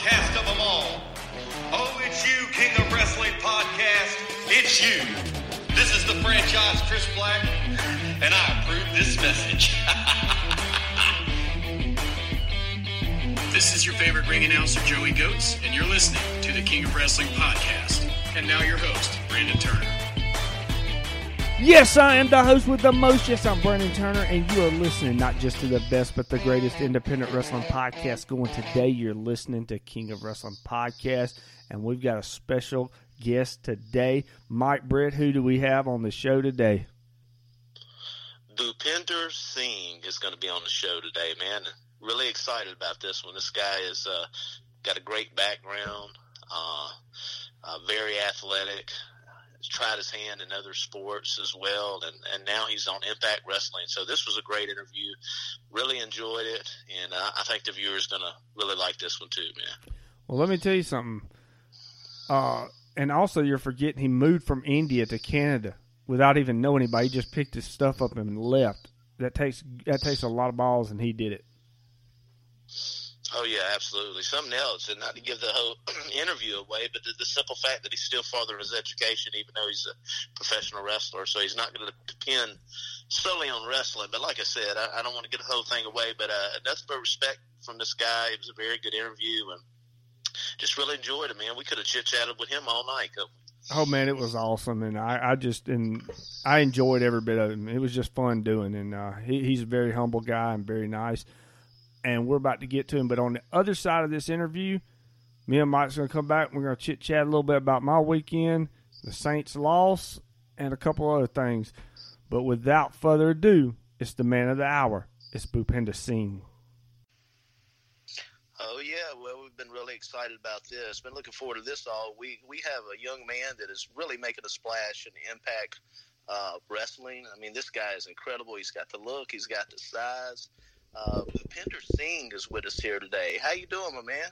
podcast of them all? Oh, it's you, King of Wrestling Podcast. It's you. This is the franchise Chris Black, and I approve this message. This is your favorite ring announcer, Joey Goats, and you're listening to the King of Wrestling podcast. And now your host, Brandon Turner. Yes, I am the host with the most. Yes, I'm Brandon Turner, and you are listening not just to the best, but the greatest independent wrestling podcast going today. You're listening to King of Wrestling Podcast, and we've got a special guest today. Mike Britt, who do we have on the show today? Bhupinder Singh is going to be on the show today, man. Really excited about this one. This guy has uh, got a great background, uh, uh, very athletic, tried his hand in other sports as well, and, and now he's on Impact Wrestling. So this was a great interview. Really enjoyed it, and uh, I think the viewers going to really like this one too, man. Well, let me tell you something. Uh, and also, you're forgetting he moved from India to Canada without even knowing anybody. He just picked his stuff up and left. That takes that takes a lot of balls, and he did it. Oh yeah, absolutely. Something else, and not to give the whole interview away, but the, the simple fact that he's still furthering his education, even though he's a professional wrestler, so he's not going to depend solely on wrestling. But like I said, I, I don't want to get the whole thing away, but uh, nothing but respect from this guy. It was a very good interview, and just really enjoyed it, man. We could have chit chatted with him all night. Couldn't we? Oh man, it was awesome, and I, I just and I enjoyed every bit of it. It was just fun doing, and uh, he, he's a very humble guy and very nice. And we're about to get to him, but on the other side of this interview, me and Mike's going to come back. and We're going to chit chat a little bit about my weekend, the Saints' loss, and a couple other things. But without further ado, it's the man of the hour. It's Bhupinder Singh. Oh yeah, well we've been really excited about this. Been looking forward to this all. We we have a young man that is really making a splash the Impact uh, Wrestling. I mean, this guy is incredible. He's got the look. He's got the size. Uh, Bhupinder Singh is with us here today. How you doing, my man?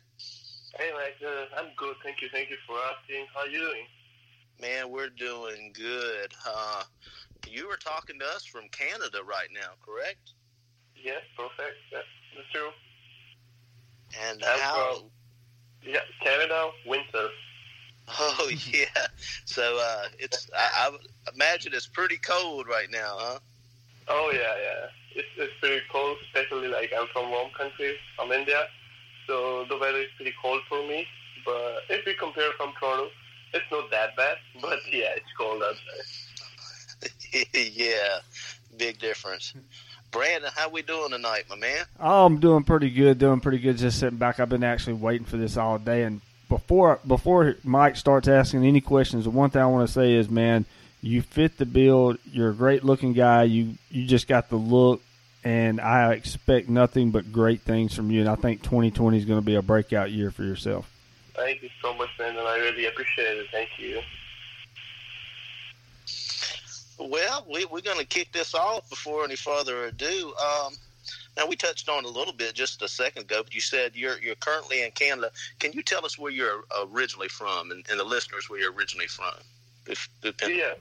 Hey, Mike. Uh, I'm good. Thank you. Thank you for asking. How you doing? Man, we're doing good. Uh, you were talking to us from Canada right now, correct? Yes, perfect. That's, that's true. And I'm how? from yeah, Canada winter. Oh yeah. So uh, it's I, I imagine it's pretty cold right now, huh? Oh yeah, yeah. It's it's pretty cold, especially like I'm from warm country, from India, so the weather is pretty cold for me. But if we compare from Toronto, it's not that bad. But yeah, it's cold outside. yeah, big difference. Brandon, how we doing tonight, my man? Oh, I'm doing pretty good. Doing pretty good. Just sitting back. I've been actually waiting for this all day. And before before Mike starts asking any questions, the one thing I want to say is, man, you fit the bill. You're a great looking guy. You you just got the look, and I expect nothing but great things from you. And I think 2020 is going to be a breakout year for yourself. Thank you so much, man, and I really appreciate it. Thank you. Well, we, we're going to kick this off before any further ado. Um, now we touched on a little bit just a second ago, but you said you're you're currently in Canada. Can you tell us where you're originally from, and, and the listeners where you're originally from? If, Yeah.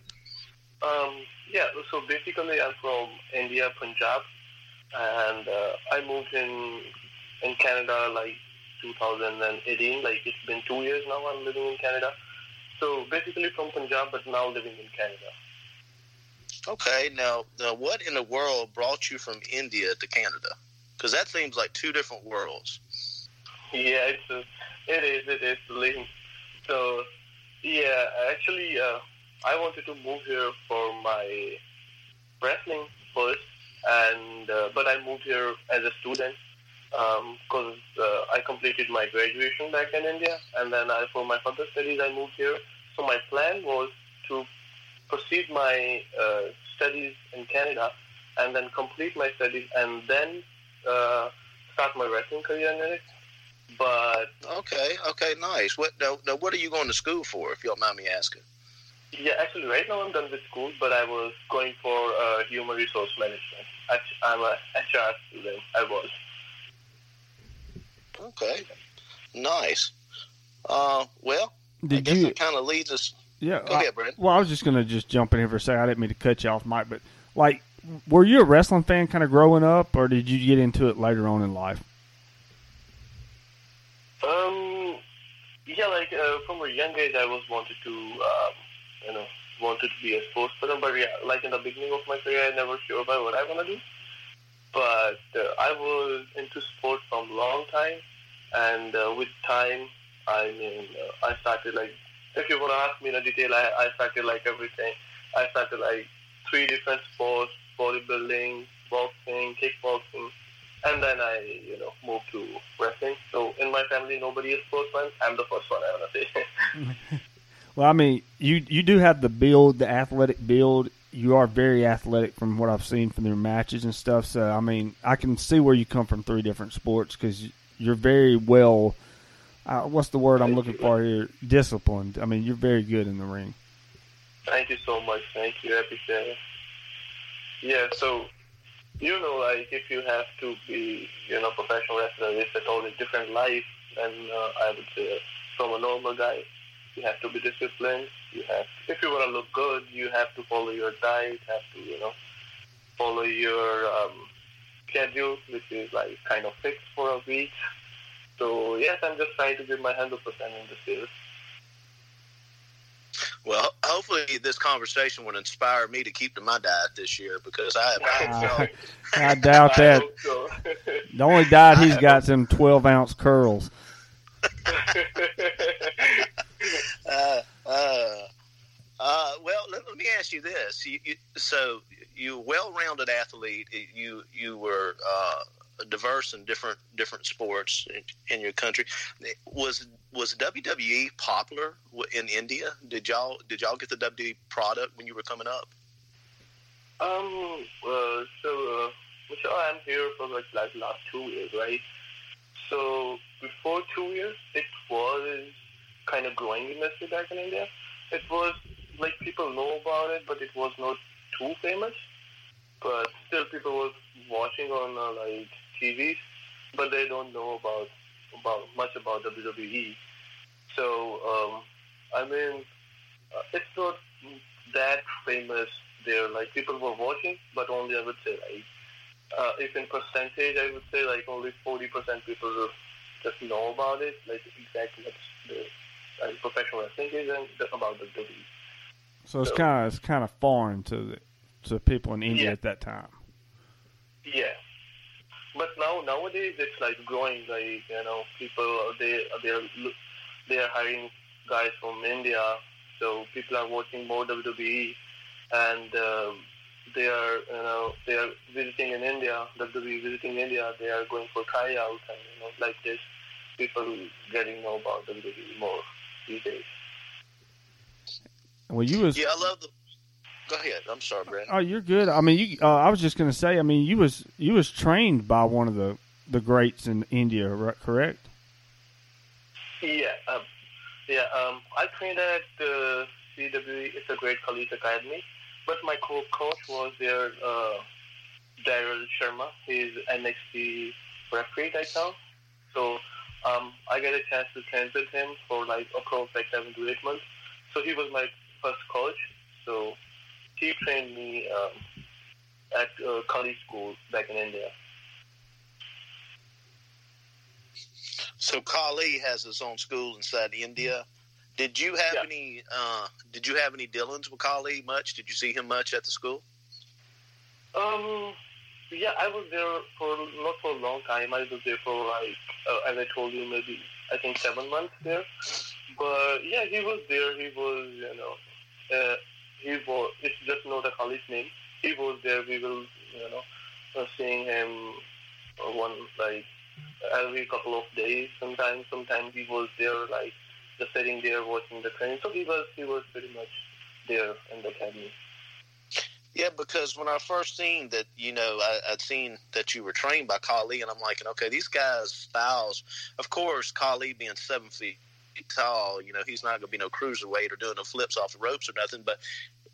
Um, yeah, so basically I'm from India, Punjab, and uh, I moved in in Canada like 2018. Like it's been two years now I'm living in Canada. So basically from Punjab, but now living in Canada. Okay, now, now what in the world brought you from India to Canada? Because that seems like two different worlds. Yeah, it's a, it is. It is. So, yeah, actually, uh, I wanted to move here for my wrestling first, and uh, but I moved here as a student because um, uh, I completed my graduation back in India, and then I, for my further studies, I moved here. So my plan was to proceed my uh, studies in Canada, and then complete my studies, and then uh, start my wrestling career in it. But Okay, okay, nice. What now, now what are you going to school for, if you don't mind me asking? yeah, actually, right now I'm done with school, but I was going for uh, human resource management. I'm a HR student. I was. Okay, nice. Uh, well, I Did guess you? it kind of leads us. Yeah. Go I- ahead, Brandon. well, I was just gonna just jump in here for a second. I didn't mean to cut you off, Mike, but like, were you a wrestling fan kind of growing up, or did you get into it later on in life? Um, yeah, like uh, from a young age, I was wanted to, um, you know, wanted to be a sports person. But yeah, like in the beginning of my career, I never sure about what I want to do. But uh, I was into sports from long time, and uh, with time, I mean, uh, I started like, if you want to ask me in a detail, I, I started like everything. I started like three different sports: bodybuilding, boxing, kickboxing, and then I, you know, moved to wrestling. So in my family, nobody is sportsman. I'm the first one. I want to say. Well, I mean, you you do have the build, the athletic build. You are very athletic from what I've seen from your matches and stuff. So, I mean, I can see where you come from three different sports because you're very well. Uh, what's the word I'm looking for here? Disciplined. I mean, you're very good in the ring. Thank you so much. Thank you. I appreciate it. Yeah, so you know, like if you have to be, you know, professional wrestler, it's a totally different life than uh, I would say from a normal guy. You have to be disciplined. You have, if you want to look good, you have to follow your diet. Have to, you know, follow your um, schedule, which is like kind of fixed for a week. So yes, I'm just trying to give my hundred percent in this field. Well, hopefully this conversation would inspire me to keep to my diet this year because I have. I I doubt that. so. The only diet he's got some 12 ounce curls. uh, uh, uh, well, let, let me ask you this: you, you, so you well-rounded athlete. You you were uh, diverse in different different sports in, in your country. Was was WWE popular in India? Did y'all did y'all get the WWE product when you were coming up? Um. Uh, so, uh, I'm here for like like last two years, right? So before two years, it was kind of growing industry back in India. It was like people know about it, but it was not too famous. But still, people were watching on uh, like TVs, but they don't know about about much about WWE. So um, I mean, uh, it's not that famous there. Like people were watching, but only I would say like uh, if in percentage, I would say like only forty percent people just know about it, like exactly what the uh, professional wrestling is and about the WWE. So it's So- kind of it's kind of foreign to the to people in India Yeah. at that time. Yeah. But now nowadays it's like growing. Like you know, people they they're they are hiring guys from India, so people are watching more WWE, and um, they are you know they are visiting in India. WWE visiting India. They are going for tryouts and you know like this. People getting know about WWE more these days. Well, you was Yeah, I love the. Go ahead. I'm sorry, Brad. oh, you're good. I mean, you. Uh, I was just gonna say. I mean, you was you was trained by one of the the greats in India, right, correct? Yeah, um, yeah. Um, I trained at uh, CWE. It's a great college academy, but my co- coach was there, uh, Daryl Sharma. He's NXT referee right now. So um, I got a chance to train with him for like across like seven to eight months. So he was my first coach. So he trained me um, at uh, college school back in India. So Khali has his own school inside India. Did you have Yeah. any? Uh, did you have any dealings with Khali much? Did you see him much at the school? Um, yeah, I was there for not for a long time. I was there for like, uh, as I told you, maybe I think seven months there. But yeah, he was there. He was, you know, uh, he was. It's just know the college name. He was there. We will, you know, uh, seeing him uh, one like every couple of days. Sometimes, sometimes he was there, like just sitting there watching the training. So he was, he was pretty much there in the academy. Yeah, because when I first seen that, you know, I, I'd seen that you were trained by Khali, and I'm like, okay, these guys' styles. Of course, Khali being seven feet tall, you know, he's not going to be no cruiserweight or doing no flips off the ropes or nothing. But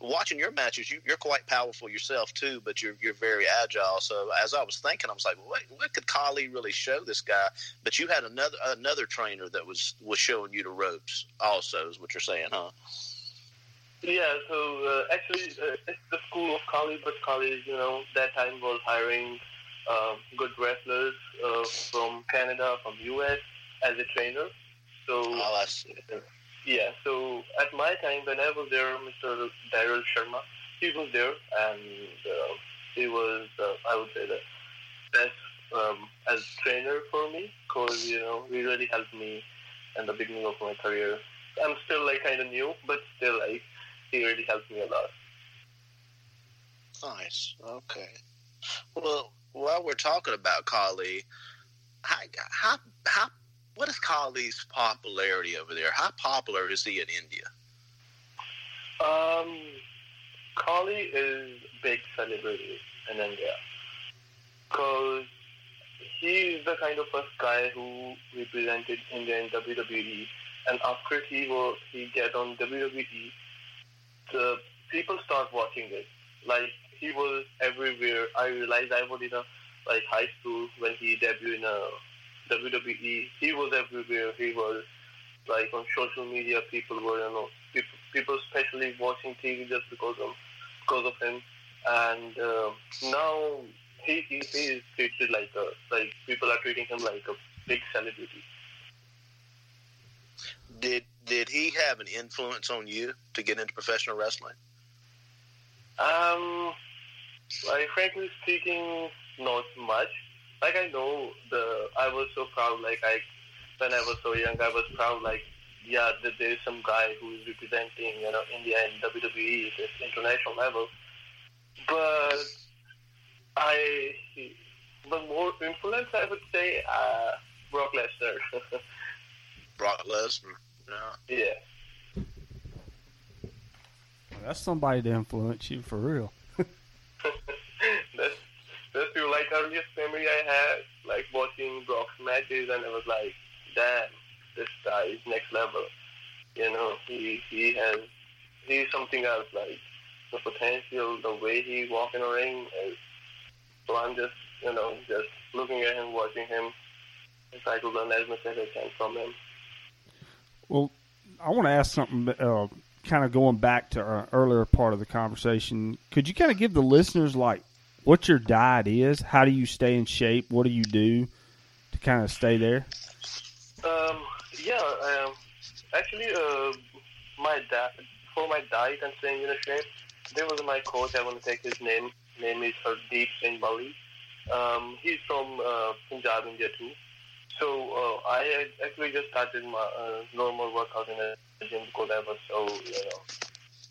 watching your matches, you, you're quite powerful yourself too, but you're you're very agile. So as I was thinking, I was like, what what could Khali really show this guy? But you had another another trainer that was was showing you the ropes. Also, is what you're saying, huh? Yeah, so uh, actually, uh, it's the school of Khali, but Khali, you know, that time was hiring uh, good wrestlers uh, from Canada, from US as a trainer. So, oh, yeah, so at my time when I was there, Mr. Daryl Sharma, he was there, and uh, he was, uh, I would say, the best um, as trainer for me, because you know he really helped me in the beginning of my career. I'm still like kind of new, but still like he really helped me a lot. Nice. Okay. Well, while we're talking about Khali, how, how, how, what is Khali's popularity over there? How popular is he in India? Um, Khali is big celebrity in India because he's the kind of first guy who represented India in WWE, and after he was he get on WWE, the people start watching it. Like he was everywhere. I realized I was in a like high school when he debuted in a WWE. He was everywhere. He was like on social media. People were you know people, people especially watching TV just because of because of him. And uh, now he, he he is treated like a like people are treating him like a big celebrity. Did did he have an influence on you to get into professional wrestling? Um, like frankly speaking, not much. Like I know the I was so proud. Like I when I was so young, I was proud. Like yeah, that there's some guy who is representing you know India in WWE at this international level. But I the more influence I would say uh, Brock Lesnar. Brock Lesnar. Yeah. yeah. That's somebody to influence you for real. that's that's the like earliest memory I had, like watching Brock's matches, and I was like, damn, this guy is next level. You know, he he has he's something else. Like the potential, the way he walk in a ring is. So I'm just you know just looking at him, watching him, and try to learn as much as I can from him. Well, I want to ask something. Uh, kind of going back to our earlier part of the conversation, could you kind of give the listeners like what your diet is? How do you stay in shape? What do you do to kind of stay there? Um, yeah, um, actually, uh, my dad for my diet and staying in shape, there was my coach. I want to take his name. Name is Hardeep Singh Bali. Um, he's from uh, Punjab, India too. So uh, I actually just started my uh, normal workout in a gym because I was so you know.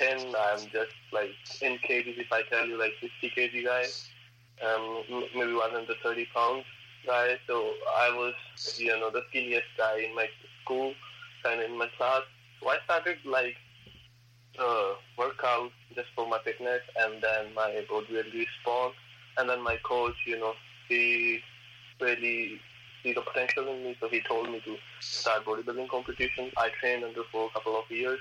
Then I'm just like in kgs. If I tell you like 60 kg guy, um, maybe 130 pounds guy. So I was you know the skinniest guy in my school and in my class. So I started like uh, workout just for my fitness, and then my body really respond. And then my coach, you know, he really see the potential in me, so he told me to start bodybuilding competition. I trained under for a couple of years,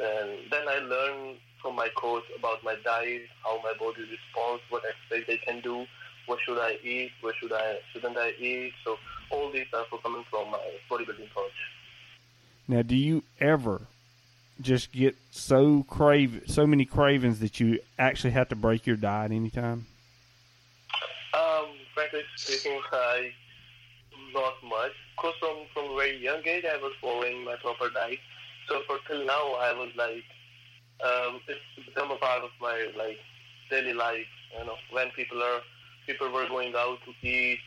and then I learned from my coach about my diet, how my body responds, what exercise I can do, what should I eat, what should I shouldn't I eat. So all these are coming from my bodybuilding coach. Now, do you ever just get so crave so many cravings that you actually have to break your diet anytime? Um, frankly speaking, I not much. Because from from a very young age, I was following my proper diet. So for till now, I was like, um, it's become a part of my like daily life you know, when people are people were going out to eat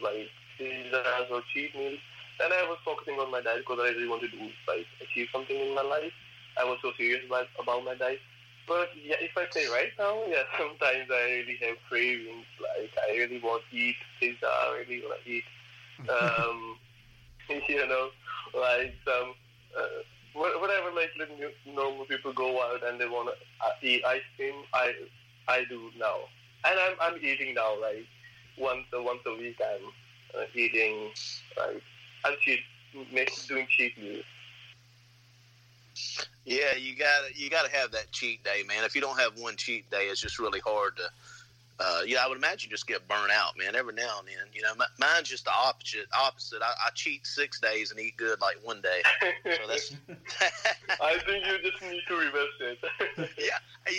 like pizzas or cheap meals, then I was focusing on my diet because I really wanted to like achieve something in my life. I was so serious about about my diet. But yeah, if I say right now, yeah, sometimes I really have cravings. Like I really want to eat pizza. I really want to eat, um, you know, like some uh, wha- whatever. Like normal people go out and they want to uh, eat ice cream. I I do now, and I'm I'm eating now. Like once a once a week, I'm uh, eating. Like I'm cheat, doing cheat meals. Yeah, you got you got to have that cheat day, man. If you don't have one cheat day, it's just really hard to. Uh, yeah, I would imagine just get burnt out, man. Every now and then, you know, mi- mine's just the opposite. Opposite. I, I cheat six days and eat good like one day. So that's I think you just need to reverse it. yeah, yeah,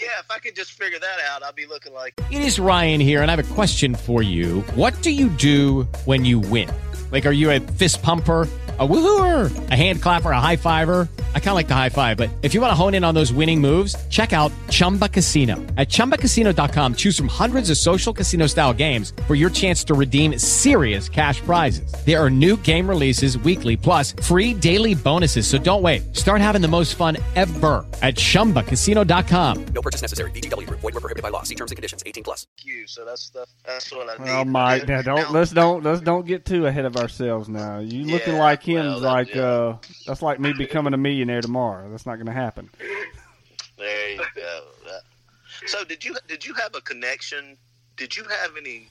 yeah. If I could just figure that out, I'd be looking like It is Ryan here, and I have a question for you. What do you do when you win? Like, are you a fist pumper? A woohooer, a hand clapper, a high fiver. I kind of like the high five, but if you want to hone in on those winning moves, check out Chumba Casino. At ChumbaCasino.com, choose from hundreds of social casino style games for your chance to redeem serious cash prizes. There are new game releases weekly, plus free daily bonuses. So don't wait. Start having the most fun ever at ChumbaCasino.com. No purchase necessary. VGW Group. Void were prohibited by law. See terms and conditions. 18 plus. you. So that's the that's what I need. Oh, Mike, now don't let's don't let's don't get too ahead of ourselves now. You looking Yeah, like him, well, like uh, that's like me becoming a millionaire tomorrow. That's not going to happen. There you go. So did you did you have a connection? Did you have any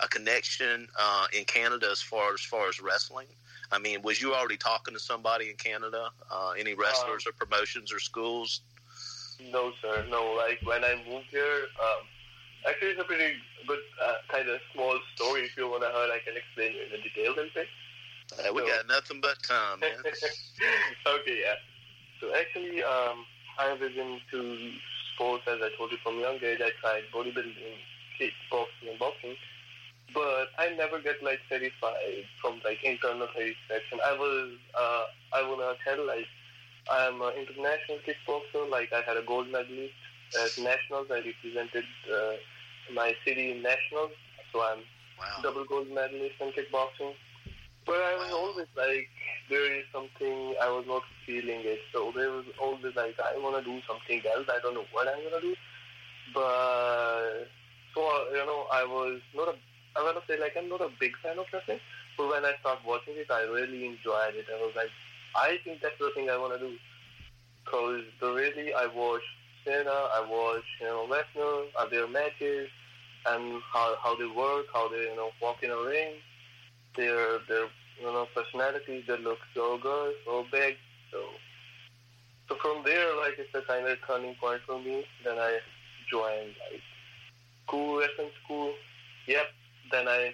a connection uh, in Canada as far as far as wrestling? I mean, was you already talking to somebody in Canada? Uh, any wrestlers or promotions or schools? no, sir, no. Like when I moved here, um, actually, it's a pretty good uh, kind of small story. If you want to hear, I can explain you in the details and things. Uh, we No. got nothing but time, man. okay, yeah. So actually, um, I was into sports as I told you from young age. I tried bodybuilding, kickboxing, and boxing, but I never get like certified from like internal satisfaction. I was, uh, I wanna tell like I'm an international kickboxer. Like I had a gold medalist at nationals. I represented uh, my city in nationals, so I'm Wow. double gold medalist in kickboxing. But I was always like, there is something I was not feeling it. So there was always like, I want to do something else. I don't know what I'm gonna do. But so you know, I was not a. I want to say like I'm not a big fan of wrestling. But when I started watching it, I really enjoyed it. I was like, I think that's the thing I want to do. Cause the really I watch Cena, I watch you know Lesnar, their matches, and how how they work, how they you know walk in a ring, their their you know personalities. They look so good, so big. So so from there, like it's a kind of turning point for me. Then I joined like school, wrestling school. Yep. Then I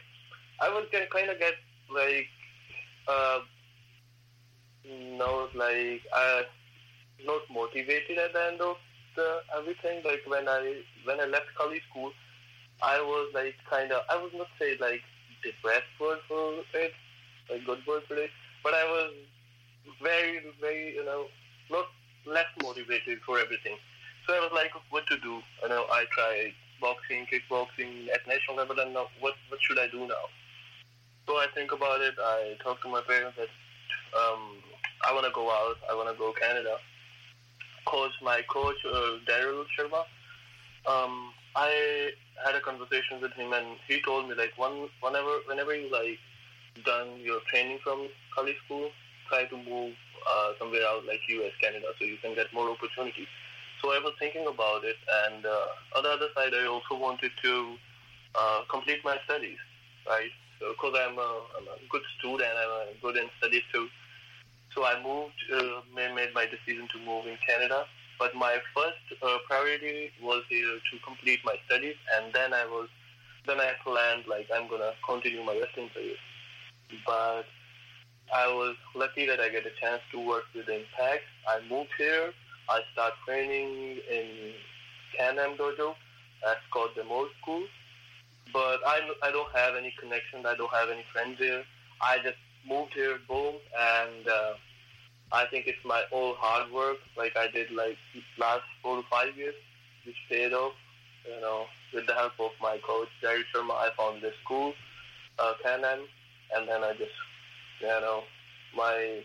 I was get, kind of get like uh no like uh not motivated at the end of the everything. Like when I when I left college school, I was like kind of I was not say like depressed word for it, like good word for it, but I was very very you know not less motivated for everything. So I was like, what to do? You know, I tried boxing, kickboxing at national level, and now what what should I do now? So I think about it. I talk to my parents that um, I want to go out. I want to go Canada. Coach, my coach, uh, Daryl Sharma. Um, I had a conversation with him, and he told me like one whenever whenever you like done your training from college school, try to move uh, somewhere out like U.S., Canada, so you can get more opportunities. So I was thinking about it, and uh, on the other side, I also wanted to uh, complete my studies, right? So because I'm a, I'm a good student, I'm good in studies too. So I moved, uh, made, made my decision to move in Canada. But my first uh, priority was here to complete my studies, and then I was, then I planned like I'm gonna continue my wrestling career. But I was lucky that I get a chance to work with Impact. I moved here. I start training in Can-Am Dojo. That's called the Mold School. But I, I don't have any connection. I don't have any friends here. I just moved here, boom, and uh, I think it's my all hard work. Like I did like last four to five years, which paid off. You know, with the help of my coach Jerry Sharma, I found this school, uh, Can-Am, and then I just, you know, my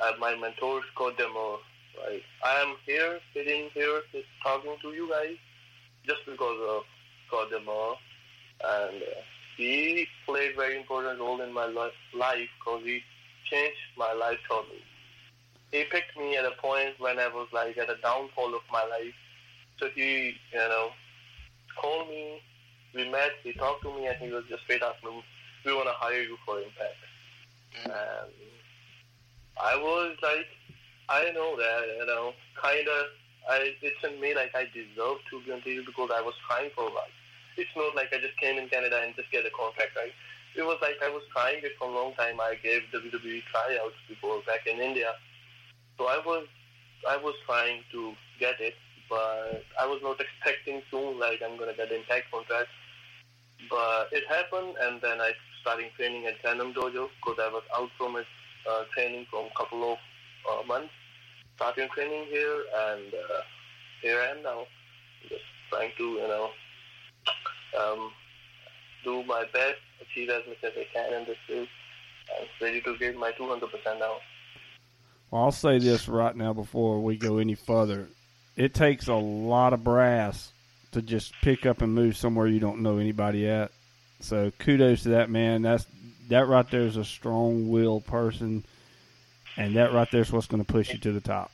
uh, my mentors Coach Demo. Like I am here, sitting here, just talking to you guys, just because of Coach Demo, and uh, he played very important role in my li- life because he changed my life totally. He picked me at a point when I was like at a downfall of my life. So he, you know, called me. We met. He talked to me, and he was just straight up, "We want to hire you for Impact." Mm. And I was like, I know that, you know, kind of. I it's in me like I deserve to be on TV because I was trying for a while. It's not like I just came in Canada and just get a contract, right? It was like I was trying it for a long time. I gave WWE tryouts before back in India, so I was I was trying to get it, but I was not expecting soon like I'm gonna get Impact contract. But it happened, and then I started training at Can-Am Dojo because I was out from it uh, training for a couple of uh, months. Started training here, and uh, here I am now, just trying to you know um, do my best, achieve as much as I can in this field. I'm ready to give my 200% now. Well, I'll say this right now before we go any further. It takes a lot of brass to just pick up and move somewhere you don't know anybody at. So kudos to that man. That's that right there is a strong-willed person, and that right there is what's going to push you to the top.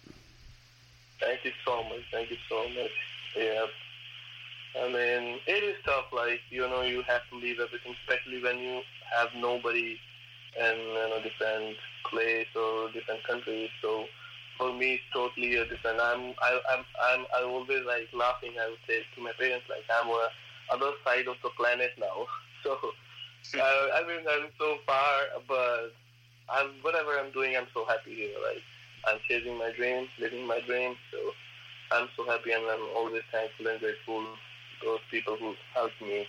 Thank you so much. Thank you so much. Yeah. I mean, it is tough. Like you know, you have to leave everything, especially when you have nobody in you know different place or different countries. So for me, it's totally a different. I'm I, I'm I'm I always like laughing. I would say to my parents, like I'm on other side of the planet now. So uh, I mean, I'm so far, but I'm whatever I'm doing, I'm so happy here. Like I'm chasing my dream, living my dream. So I'm so happy, and I'm always thankful and grateful to those people who helped me.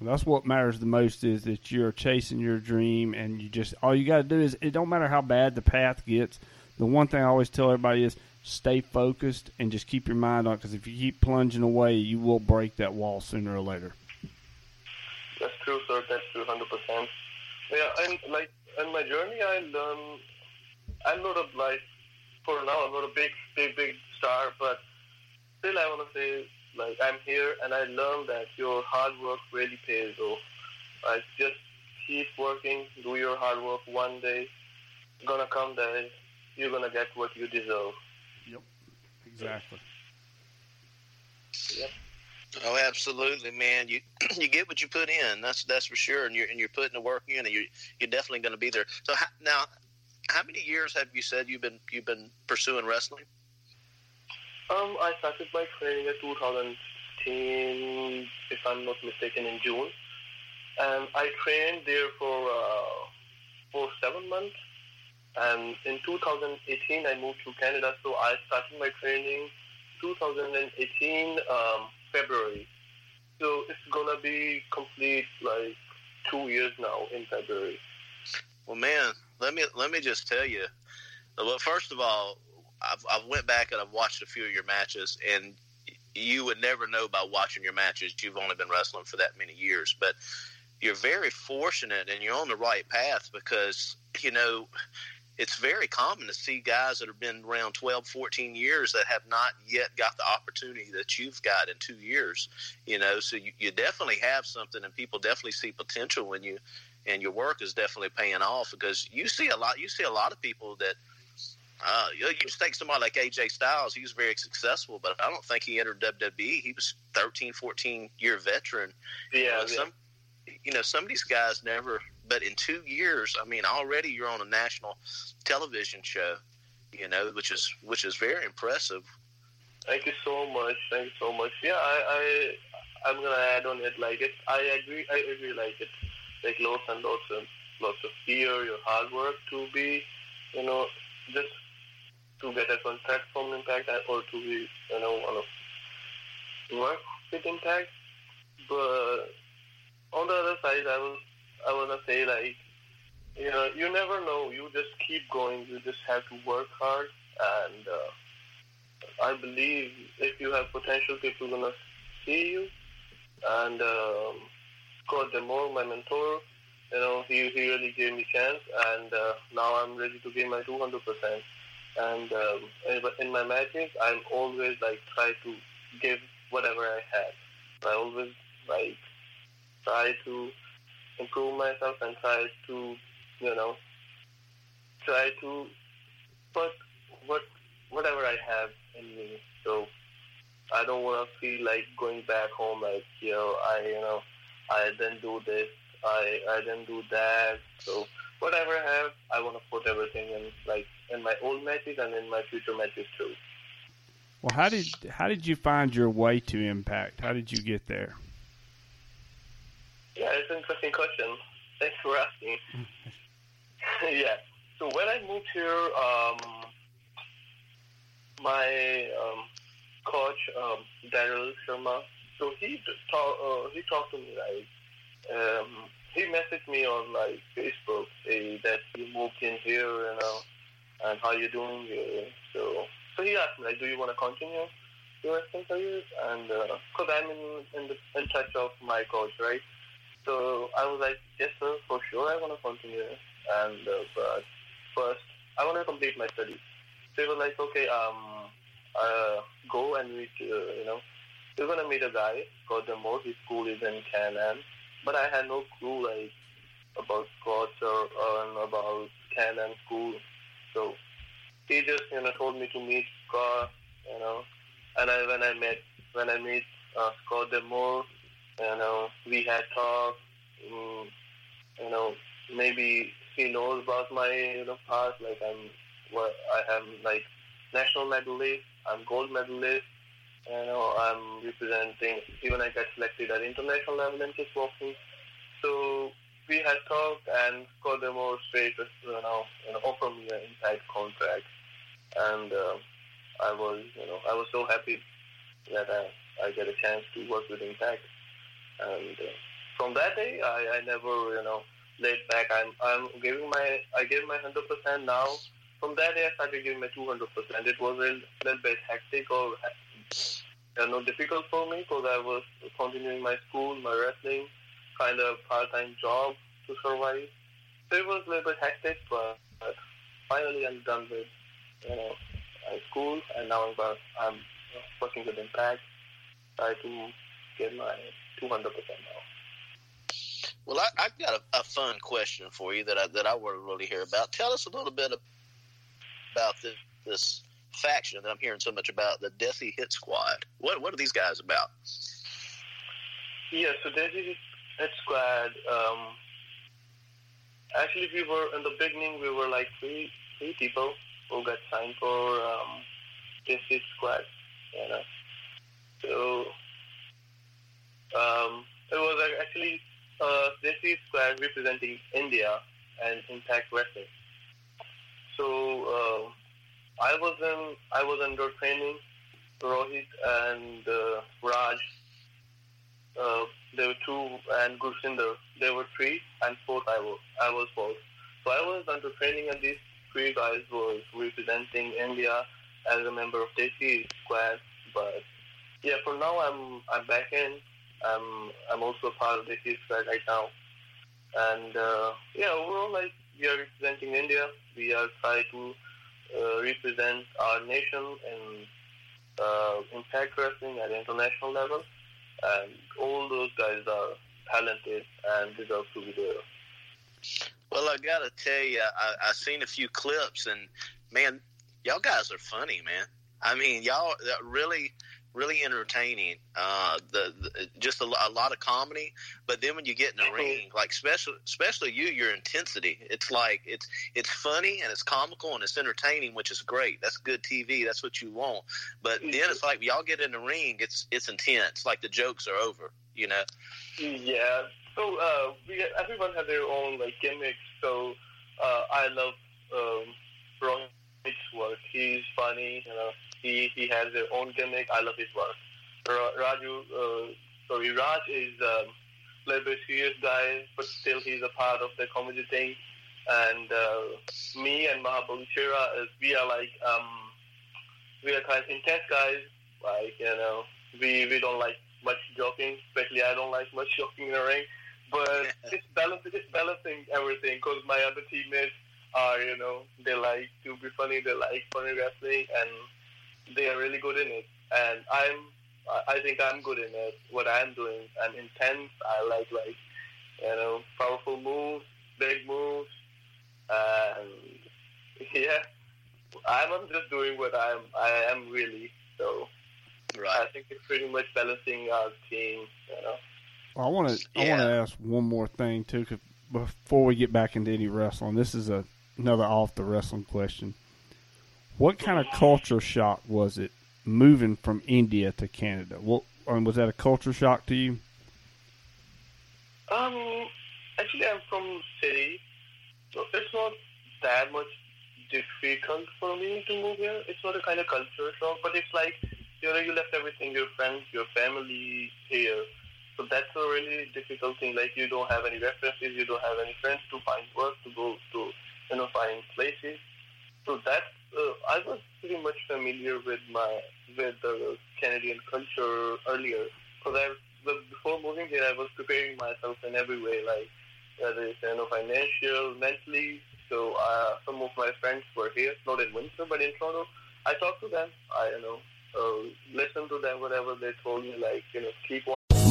That's what matters the most is that you're chasing your dream, and you just all you got to do is it don't matter how bad the path gets. The one thing I always tell everybody is stay focused and just keep your mind on. Because if you keep plunging away, you will break that wall sooner or later. That's true, sir. That's true, hundred percent. Yeah, and like in my journey, I learned. I'm not a like for now. I'm not a big, big, big star, but still, I want to say like I'm here, and I learned that your hard work really pays off. Like just keep working, do your hard work. One day, gonna come day, you're gonna get what you deserve. Yep, exactly. Yep. Oh, absolutely, man. You you get what you put in. That's that's for sure. And you're and you're putting the work in, and you're you're definitely going to be there. So how, now, how many years have you said you've been you've been pursuing wrestling? Um, I started my training in 2016, if I'm not mistaken, in June, and I trained there for uh, for seven months. And in 2018, I moved to Canada, so I started my training 2018 um, February. So it's gonna be complete like two years now in February. Well, man, let me let me just tell you. Well, first of all, I've I've went back and I've watched a few of your matches, and you would never know by watching your matches. You've only been wrestling for that many years, but you're very fortunate and you're on the right path because you know it's very common to see guys that have been around 12 14 years that have not yet got the opportunity that you've got in two years you know so you, you definitely have something and people definitely see potential when you and your work is definitely paying off because you see a lot you see a lot of people that uh, you, you just take somebody like AJ Styles. He was very successful, but I don't think he entered WWE. He was 13, 14 year veteran. Yeah, you know, yeah. some you know some of these guys never. But in two years, I mean, already you're on a national television show. You know, which is which is very impressive. Thank you so much. Thank you so much. Yeah, I, I I'm gonna add on it. Like it, I agree. I agree. Like it, like lots and lots and lots of fear, your hard work to be, you know, just to get a contract from Impact or to be, you know, one of work with Impact. But on the other side, I was I wanna say like, you know, you never know. You just keep going. You just have to work hard, and uh, I believe if you have potential, people gonna see you, and um, Scott D'Amore, my mentor, you know, he, he really gave me chance, and uh, now I'm ready to give my 200%. And um, in- my matches, I'm always like try to give whatever I have. I always like try to improve myself and try to, you know, try to put what whatever I have in me. So I don't want to feel like going back home like, you know, I, you know, I didn't do this, I, I didn't do that. So whatever I have, I want to put everything in, like, in my old matches and in my future matches too. Well, how did how did you find your way to Impact? How did you get there? Yeah, it's an interesting question. Thanks for asking. yeah. So when I moved here, um, my um, coach um, Daryl Sharma, so he talk, uh, he talked to me like um, he messaged me on like Facebook say that you moved in here, you know, and how you doing here. So so he asked me like, do you want to continue your career? And because I'm in in, the, in touch of my coach, right? So I was like, yes, sir, for sure, I want to continue. And uh, but first, I want to complete my studies. So they were like, okay, um, uh, go and meet, uh, you know, you're gonna meet a guy called D'Amore. His school is in Can-Am, but I had no clue like about Scott's or, or about Can-Am school. So he just, you know, told me to meet Scott, you know, and I when I met when I met uh, Scott D'Amore, you know, we had talk. Um, you know, maybe he knows about my you know past. Like I'm, what I am like national medalist. I'm gold medalist. You know, I'm representing. Even I got selected at international level in kickboxing. So we had talked, and Scott D'Amore straight, you know, offered me an impact contract, and uh, I was, you know, I was so happy that I, I get a chance to work with Impact. And uh, from that day, I, I never, you know, laid back. I'm, I'm giving my, I gave my hundred percent now. From that day, I started giving my two hundred percent. It was a little bit hectic or, you know, difficult for me because I was continuing my school, my wrestling, kind of part-time job to survive. So it was a little bit hectic, but, but finally I'm done with, you know, school, and now I'm, I'm working with Impact. Try to get my 200% now. Well, I, I've got a, a fun question for you that I that I want to really hear about. Tell us a little bit about this, this faction that I'm hearing so much about, the Desi Hit Squad. What what are these guys about? Yeah, so Desi Hit Squad. Um, actually, we were in the beginning. We were like three three people who got signed for um, Desi Hit Squad. You know, so um, it was actually uh, Desi Squad representing India and Impact Wrestling. So uh, I was in I was under training. Rohit and uh, Raj. Uh, there were two, and Gursinder. There were three, and fourth I was. I was fourth. So I was under training, and these three guys were representing India as a member of Desi squad. But yeah, for now I'm I'm back in. I'm I'm also part of Desi squad right now, and uh, yeah, overall like we are representing India. We are trying to uh, represent our nation in uh, Impact Wrestling at international level, and all those guys are talented and deserve to be there. Well, I got to tell you, I, I seen a few clips, and man, y'all guys are funny, man. I mean, y'all really, really entertaining. Uh, the, the just a, a lot of comedy, but then when you get in the ring, like especially, especially you, your intensity. It's like it's it's funny and it's comical and it's entertaining, which is great. That's good TV. That's what you want. But then it's like y'all get in the ring, it's it's intense. Like the jokes are over. You know. Yeah. So uh, we everyone has their own like gimmicks. So uh, I love um, Rohit's work. He's funny. You know, he he has their own gimmick. I love his work. Ra- Raju, uh, sorry, Raj is um, a little bit serious guy, but still he's a part of the comedy thing. And uh, me and Mahabali Shera, is we are like um, we are kind of intense guys. Like you know, we we don't like much joking. Especially, I don't like much joking in the ring. But it's balancing, it's balancing everything because my other teammates are, you know, they like to be funny, they like funny wrestling, and they are really good in it. And I'm, I- I think I'm good in it. What I'm doing, I'm intense. I like like, you know, powerful moves, big moves, and yeah, I'm I'm just doing what I'm I am really. So Right. I think it's pretty much balancing our team. You know. Well, I want to I want to ask one more thing too, 'cause before we get back into any wrestling. This is a another off the wrestling question. What kind of culture shock was it moving from India to Canada? Um, was that a culture shock to you? Um, actually, I'm from city, so it's not that much difficult for me to move here. It's not a kind of culture shock, but it's like you know you left everything, your friends, your family here. So that's a really difficult thing. Like you don't have any references, you don't have any friends to find work, to go to you know find places. So that's uh, I was pretty much familiar with my with the Canadian culture earlier because I before moving here, I was preparing myself in every way, like whether it's you know financial, mentally. So uh, some of my friends were here, not in Windsor, but in Toronto. I talked to them. I you know uh, listened to them, whatever they told me, like you know keep.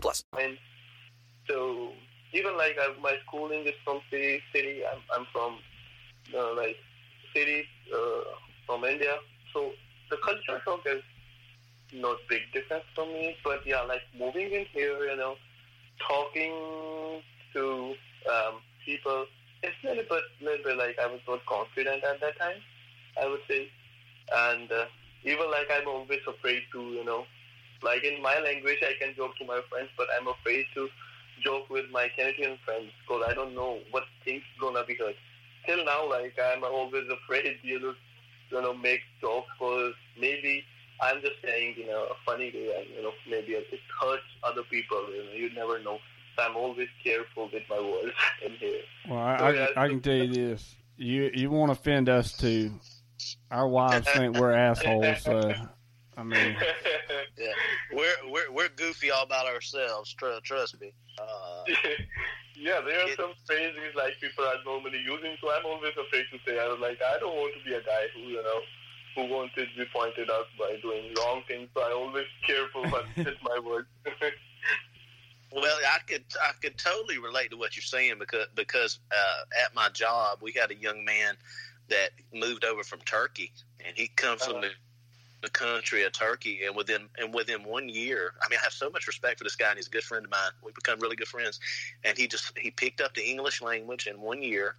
plus. And so even like I, my schooling is from city. City. I'm I'm from uh, like city uh, from India. So the culture shock is not big difference for me. But yeah, like moving in here, you know, talking to um, people, it's a little bit, little bit like I was not confident at that time. I would say, and uh, even like I'm always afraid to, you know, like in my language, I can joke to my friends, but I'm afraid to joke with my Canadian friends because I don't know what things gonna be heard. Till now, like I'm always afraid, you know, you know, make jokes because maybe I'm just saying, you know, a funny way, and you know, maybe it hurts other people. You know, you never know. So I'm always careful with my words in here. Well, I, So, I, yeah, can- I can tell you this: you you won't offend us too. Our wives think we're assholes. So, I mean, Yeah, we're we're we're goofy all about ourselves. Tr- trust me. Uh, yeah, there are some phrases like people are normally using, so I'm always afraid to say. I was like, I don't want to be a guy who, you know, who wants to be pointed out by doing wrong things. So I always careful when with my words. Well, I could I could totally relate to what you're saying because because uh, at my job we had a young man that moved over from Turkey and he comes from the, the country of Turkey and within and within one year I mean I have so much respect for this guy and he's a good friend of mine we've become really good friends and he just he picked up the English language in one year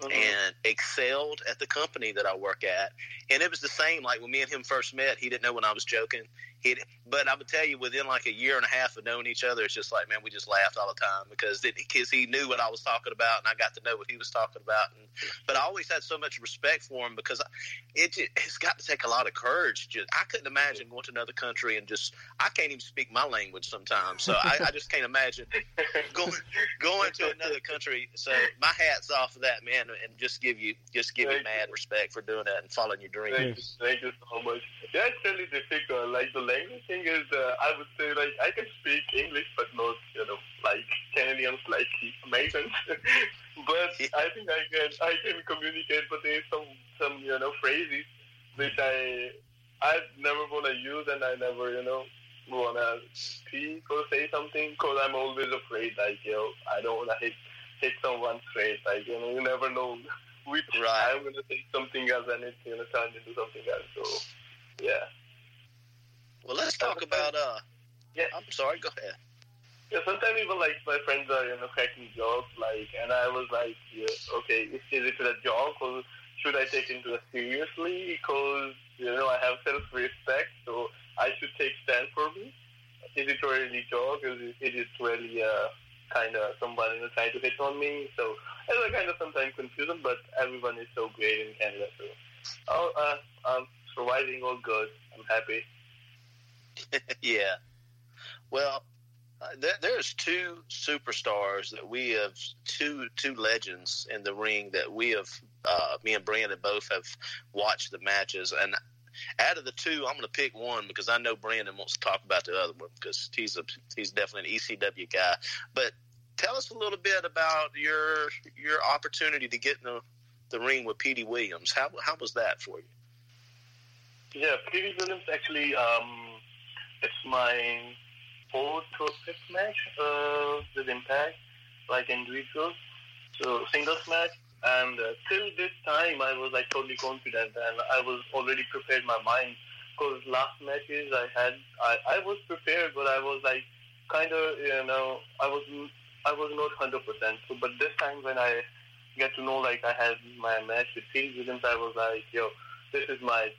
mm-hmm. and excelled at the company that I work at. And it was the same like when me and him first met. He didn't know when I was joking. But I would tell you, within like a year and a half of knowing each other, it's just like man, we just laughed all the time because because he knew what I was talking about, and I got to know what he was talking about. And, but I always had so much respect for him because it it's got to take a lot of courage. Just I couldn't imagine going to another country and just I can't even speak my language sometimes, so I, I just can't imagine going going to another country. So my hats off of that man, and just give you just give you mad respect for doing that and following your dreams. Thank you, thank you so much. It's really difficult. Like the language thing is, uh, I would say like I can speak English, but not you know like Canadians, like Americans. but I think I can I can communicate. But there's some some you know phrases which I I never want to use, and I never you know wanna speak or say something because I'm always afraid, like, yo, I don't wanna hit hit someone straight. Like, you know, you never know which Right. I'm gonna say something else and it's gonna turn into something else. So, yeah. Well, let's talk about. uh Yeah. I'm sorry. Go ahead. Yeah, sometimes even like my friends are you know cracking jokes like, and I was like, yeah, okay, is, is it a joke or should I take it seriously? Because you know I have self-respect, so I should take stand for me. Is it really a joke? Is it, is it really uh, kind of somebody you know, trying to hit on me? So it's a kind of sometimes confusion, but everyone is so great in Canada. So oh, uh, I'm surviving all good. I'm happy. yeah. Well, uh, there, there's two superstars that we have, two two legends in the ring that we have. Uh, me and Brandon both have watched the matches, and out of the two, I'm going to pick one because I know Brandon wants to talk about the other one because he's a he's definitely an ECW guy. But tell us a little bit about your your opportunity to get in the, the ring with Petey Williams. How how was that for you? Yeah, Petey Williams actually, um, it's my fourth or fifth match uh, with Impact, like individual, so singles match. And uh, till this time, I was like totally confident, and I was already prepared my mind. Because last matches I had, I, I was prepared, but I was like kind of, you know, I was I was not hundred percent. So, but this time when I get to know like I had my match with Petey Williams, I was like, yo, this is my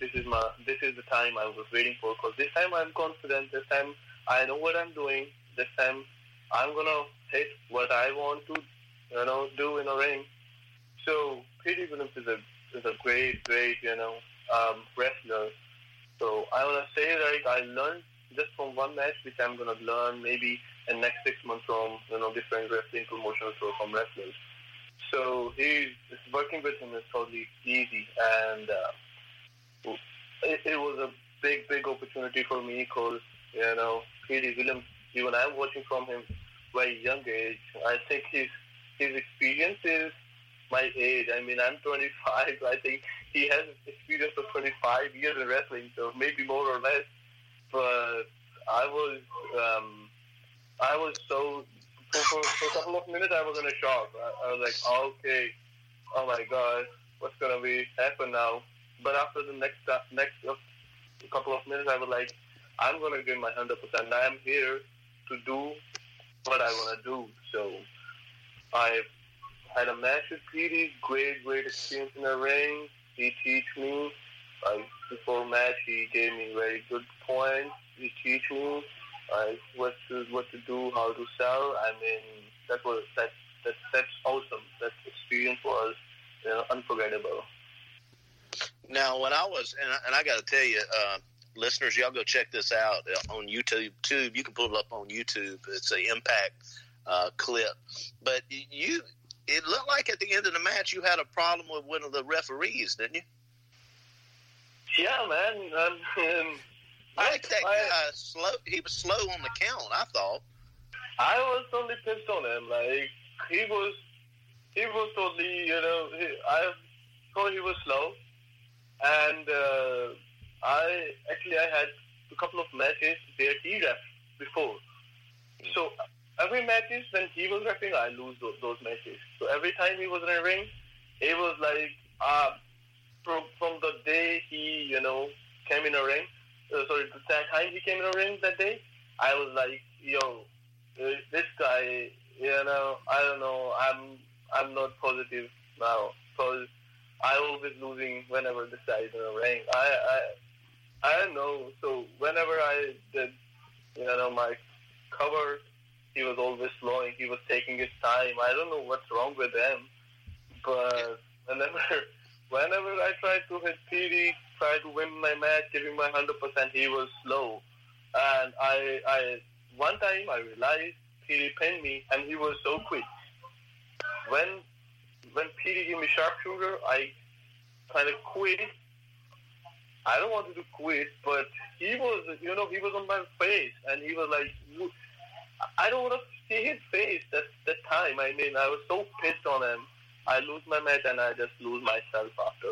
This is my this is the time I was waiting for. Because this time I'm confident. This time I know what I'm doing. This time I'm gonna hit what I want to, you know, do in a ring. So Petey Williams is a is a great, great, you know, um, wrestler. So I wanna say like I learned just from one match, which I'm gonna learn maybe in next six months from you know different wrestling promotions or from wrestlers. So he's working with him is totally easy, and uh, it, it was a big, big opportunity for me because you know Petey Williams. Even I'm watching from him very young age. I think his his experience is my age. I mean, I'm 25. I think he has experience of 25 years in wrestling, so maybe more or less. But I was um, I was so for, for, for a couple of minutes I was in a shock. I, I was like, okay, oh my god, what's gonna be happen now? But after the next uh, next uh, couple of minutes, I was like, I'm gonna give my hundred percent. I am here to do what I wanna do. So I had a match with Petey. Great, great experience in the ring. He teach me. Like before match, he gave me very good points. He teach me like what to what to do, how to sell. I mean, that was that that that's awesome. That experience was you know, unforgettable. Now, when I was, and I, and I got to tell you, uh, listeners, y'all go check this out uh, on YouTube. Tube, you can pull it up on YouTube. It's an Impact uh, clip. But you, it looked like at the end of the match you had a problem with one of the referees, didn't you? Yeah, man. Um, I think that guy slow. He was slow on the count. I thought. I was totally pissed on him. Like he was, he was totally, you know, he, I thought he was slow, and uh, I actually I had a couple of matches where he ref before. So every matches when he was refing, I lose those, those matches. So every time he was in a ring, it was like uh, from from the day he, you know, came in a ring. Uh, sorry, that time he came in a ring that day, I was like, yo, uh, this guy, you know, I don't know, I'm I'm not positive now because I always losing whenever the is in a ring. I I I don't know. So whenever I did, you know, my cover, he was always slowing. He was taking his time. I don't know what's wrong with him, but whenever whenever I tried to hit Petey, try to win my match, giving my hundred percent, he was slow. And I, I one time I realized Petey pinned me, and he was so quick. When when Petey gave me sharpshooter, I kind of quit. I don't want to quit, but he was, you know, he was on my face, and he was like, I don't want to see his face that that time. I mean, I was so pissed on him. I lose my match, and I just lose myself after.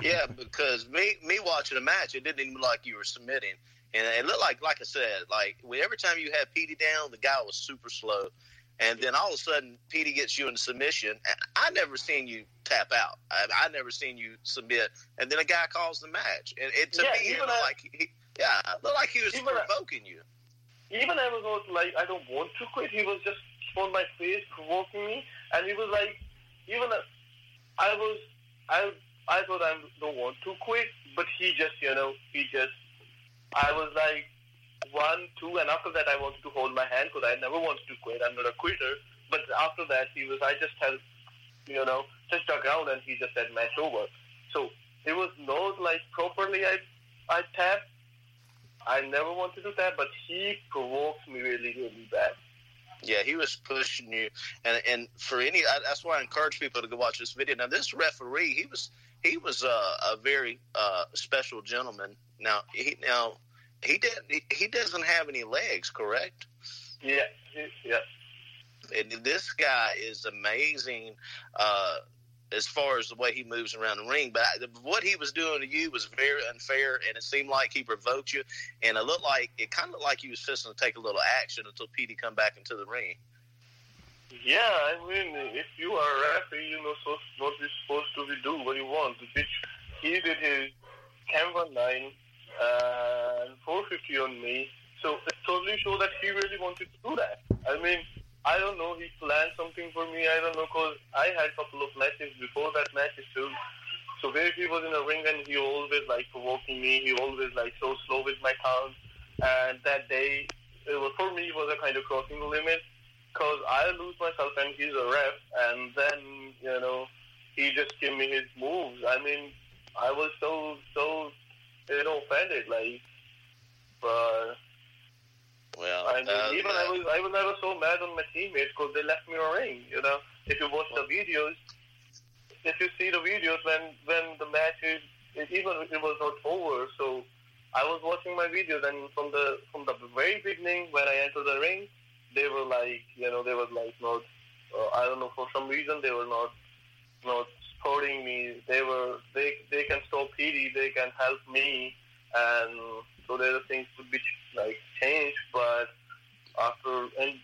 Yeah, because me me watching the match, it didn't even look like you were submitting. and it looked like, like I said, like every time you had Petey down, the guy was super slow, and then all of a sudden Petey gets you in submission. And I never seen you tap out. I, I never seen you submit, and then a guy calls the match, and it to Yeah, me it even looked I- like he, yeah, it looked like he was provoking you. even I was not like I don't want to quit. He was just on my face provoking me, and he was like, even I was I I thought I don't want to quit, but he just you know he just I was like one two, and after that I wanted to hold my hand because I never wanted to quit. I'm not a quitter, but after that he was I just held you know touched the ground and he just said match over. So it was not like properly I I tapped. I never wanted to tap, but he provoked me really, really bad. Yeah, he was pushing you, and and for any I, that's why I encourage people to go watch this video. Now, this referee, he was he was uh, a very uh, special gentleman. Now he now he did he, he doesn't have any legs, correct? Yeah, yeah. And this guy is amazing uh, as far as the way he moves around the ring. But I, what he was doing to you was very unfair, and it seemed like he provoked you. And it looked like it kind of looked like he was fixing to take a little action until Petey come back into the ring. Yeah, I mean, if you are a referee, you know so what you're supposed to be do, what you want. Which he did his camera nine Uh, and 450 on me, so it totally shows that he really wanted to do that. I mean, I don't know, he planned something for me. I don't know, cause I had a couple of matches before that match too. So where he was in the ring and he always like provoking me. He always like so slow with my count. And that day, it was for me it was a kind of crossing the limit because I lose myself and he's a ref, and then you know he just gave me his moves. I mean, I was so so know offended, like, but Well, I mean, uh, even I was I was never so mad on my teammates because they left me a ring. You know, if you watch the videos, if you see the videos when when the match is it, even it was not over, so I was watching my videos and from the from the very beginning when I entered the ring, they were like you know they were like not uh, I don't know for some reason they were not not supporting me. They were they they can stop Petey, they can help me, and so there are things to be like changed. But after in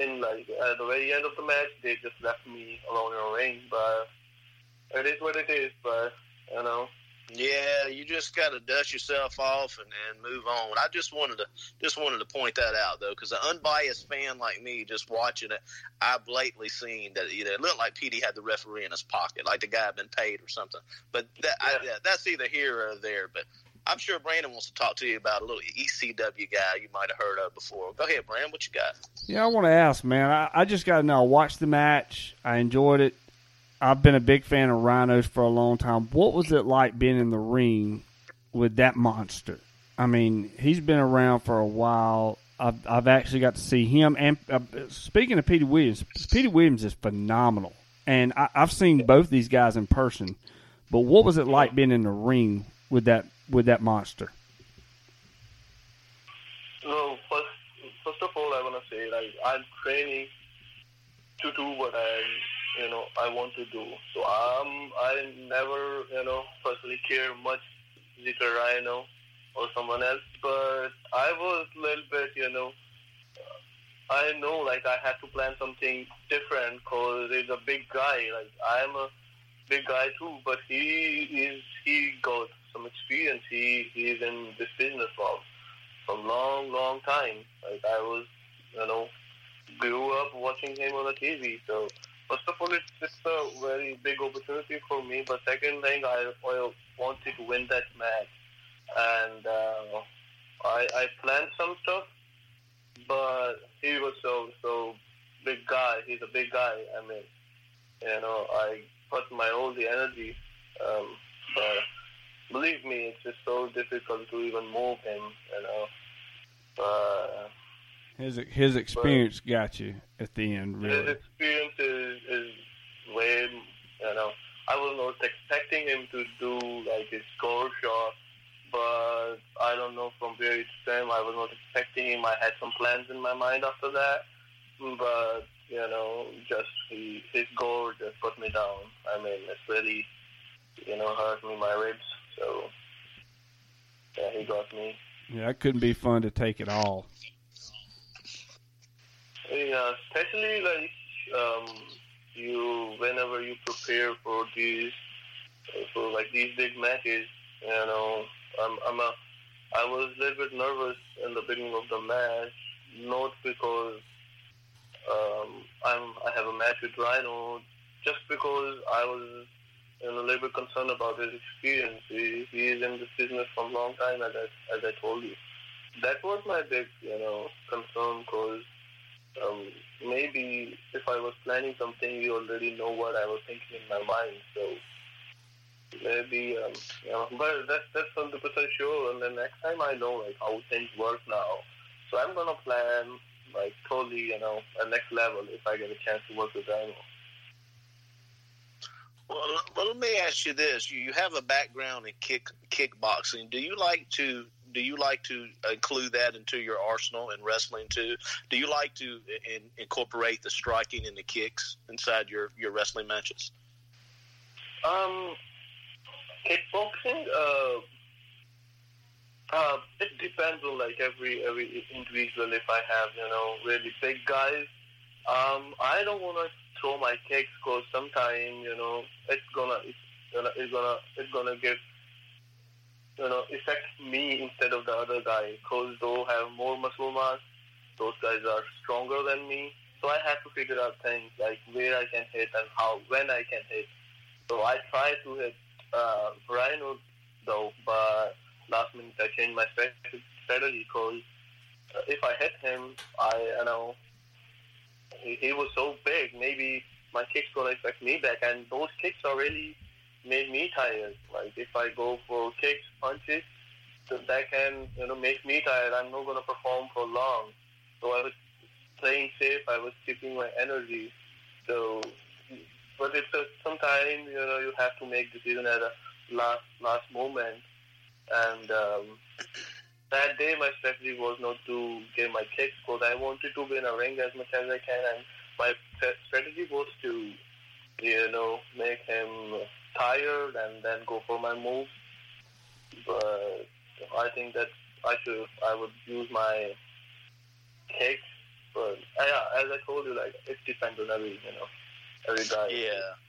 in like at the very end of the match, they just left me alone in the ring. But it is what it is. But you know. Yeah, you just got to dust yourself off and, and move on. I just wanted to just wanted to point that out though, because an unbiased fan like me, just watching it, I blatantly seen that you know, it looked like Petey had the referee in his pocket, like the guy had been paid or something. But that I, yeah, that's either here or there. But I'm sure Brandon wants to talk to you about a little ECW guy you might have heard of before. Go ahead, Brandon. What you got? Yeah, I want to ask, man. I, I just got to know. I watched the match. I enjoyed it. I've been a big fan of Rhinos for a long time. What was it like being in the ring with that monster? I mean, he's been around for a while. I've, I've actually got to see him. And uh, speaking of Petey Williams, Petey Williams is phenomenal. And I, I've seen both these guys in person. But what was it like being in the ring with that with that monster? No, first, first of all, I want to say like I'm training to do what I, you know, I want to do. So um, I never, you know, personally care much a Rhino or someone else, but I was a little bit, you know, I know like I had to plan something different because he's a big guy. Like I'm a big guy too, but he is he got some experience. He he's in this business for from long, long time. Like I was, you know, grew up watching him on the TV. So first of all, it's it's a very big opportunity for me. But second thing, I, I wanted to win that match, and uh, I I planned some stuff, but he was so so big guy. He's a big guy. I mean, you know, I put my all the energy, um, but believe me, it's just so difficult to even move him. You know, but His his experience got you at the end, Really. his experience is, is way, you know, I was not expecting him to do like his score shot, but I don't know from where it came. I was not expecting him. I had some plans in my mind after that, but you know, just he, his Gore just put me down. I mean, it's really, you know, hurt me my ribs. So yeah, he got me. Yeah, that couldn't be fun to take it all. Yeah, especially like um, you whenever you prepare for these for like these big matches, you know, I'm I'm a I was a little bit nervous in the beginning of the match, not because um, I'm I have a match with Rhino, just because I was you know, a little bit concerned about his experience. He, he is in this business for a long time, as I, as I told you. That was my big, you know, concern because um, maybe if I was planning something, you already know what I was thinking in my mind. So maybe, um, you know, but that's that's hundred percent sure. And then next time I know like how things work now. So I'm gonna plan like totally, you know, a next level if I get a chance to work with Rhino. Well, well, let me ask you this: you have a background in kick kickboxing. Do you like to do you like to include that into your arsenal in wrestling too? Do you like to in, incorporate the striking and the kicks inside your your wrestling matches? Um, kickboxing. Uh, uh, it depends on like every every individual. If I have you know really big guys, um, I don't want to throw my kicks because sometimes you know it's gonna it's gonna it's gonna it's gonna give you know affect me instead of the other guy because those have more muscle mass. Those guys are stronger than me, so I have to figure out things like where I can hit and how when I can hit. So I try to hit uh, Rhino though, but last minute I changed my strategy because uh, if I hit him, I you know he, he was so big. Maybe my kicks gonna affect me back, and those kicks are really made me tired. Like if I go for kicks, punches, that can you know make me tired. I'm not gonna perform for long. So I was playing safe. I was keeping my energy. So, but it's a, sometimes you know you have to make decision at a last last moment, and um, that day my strategy was not to get my kicks because I wanted to be in a ring as much as I can, and my strategy was to you know make him tired and then go for my move. But I think that I should I would use my kicks. But yeah, as I told you, like it depends on every you know every guy. Yeah.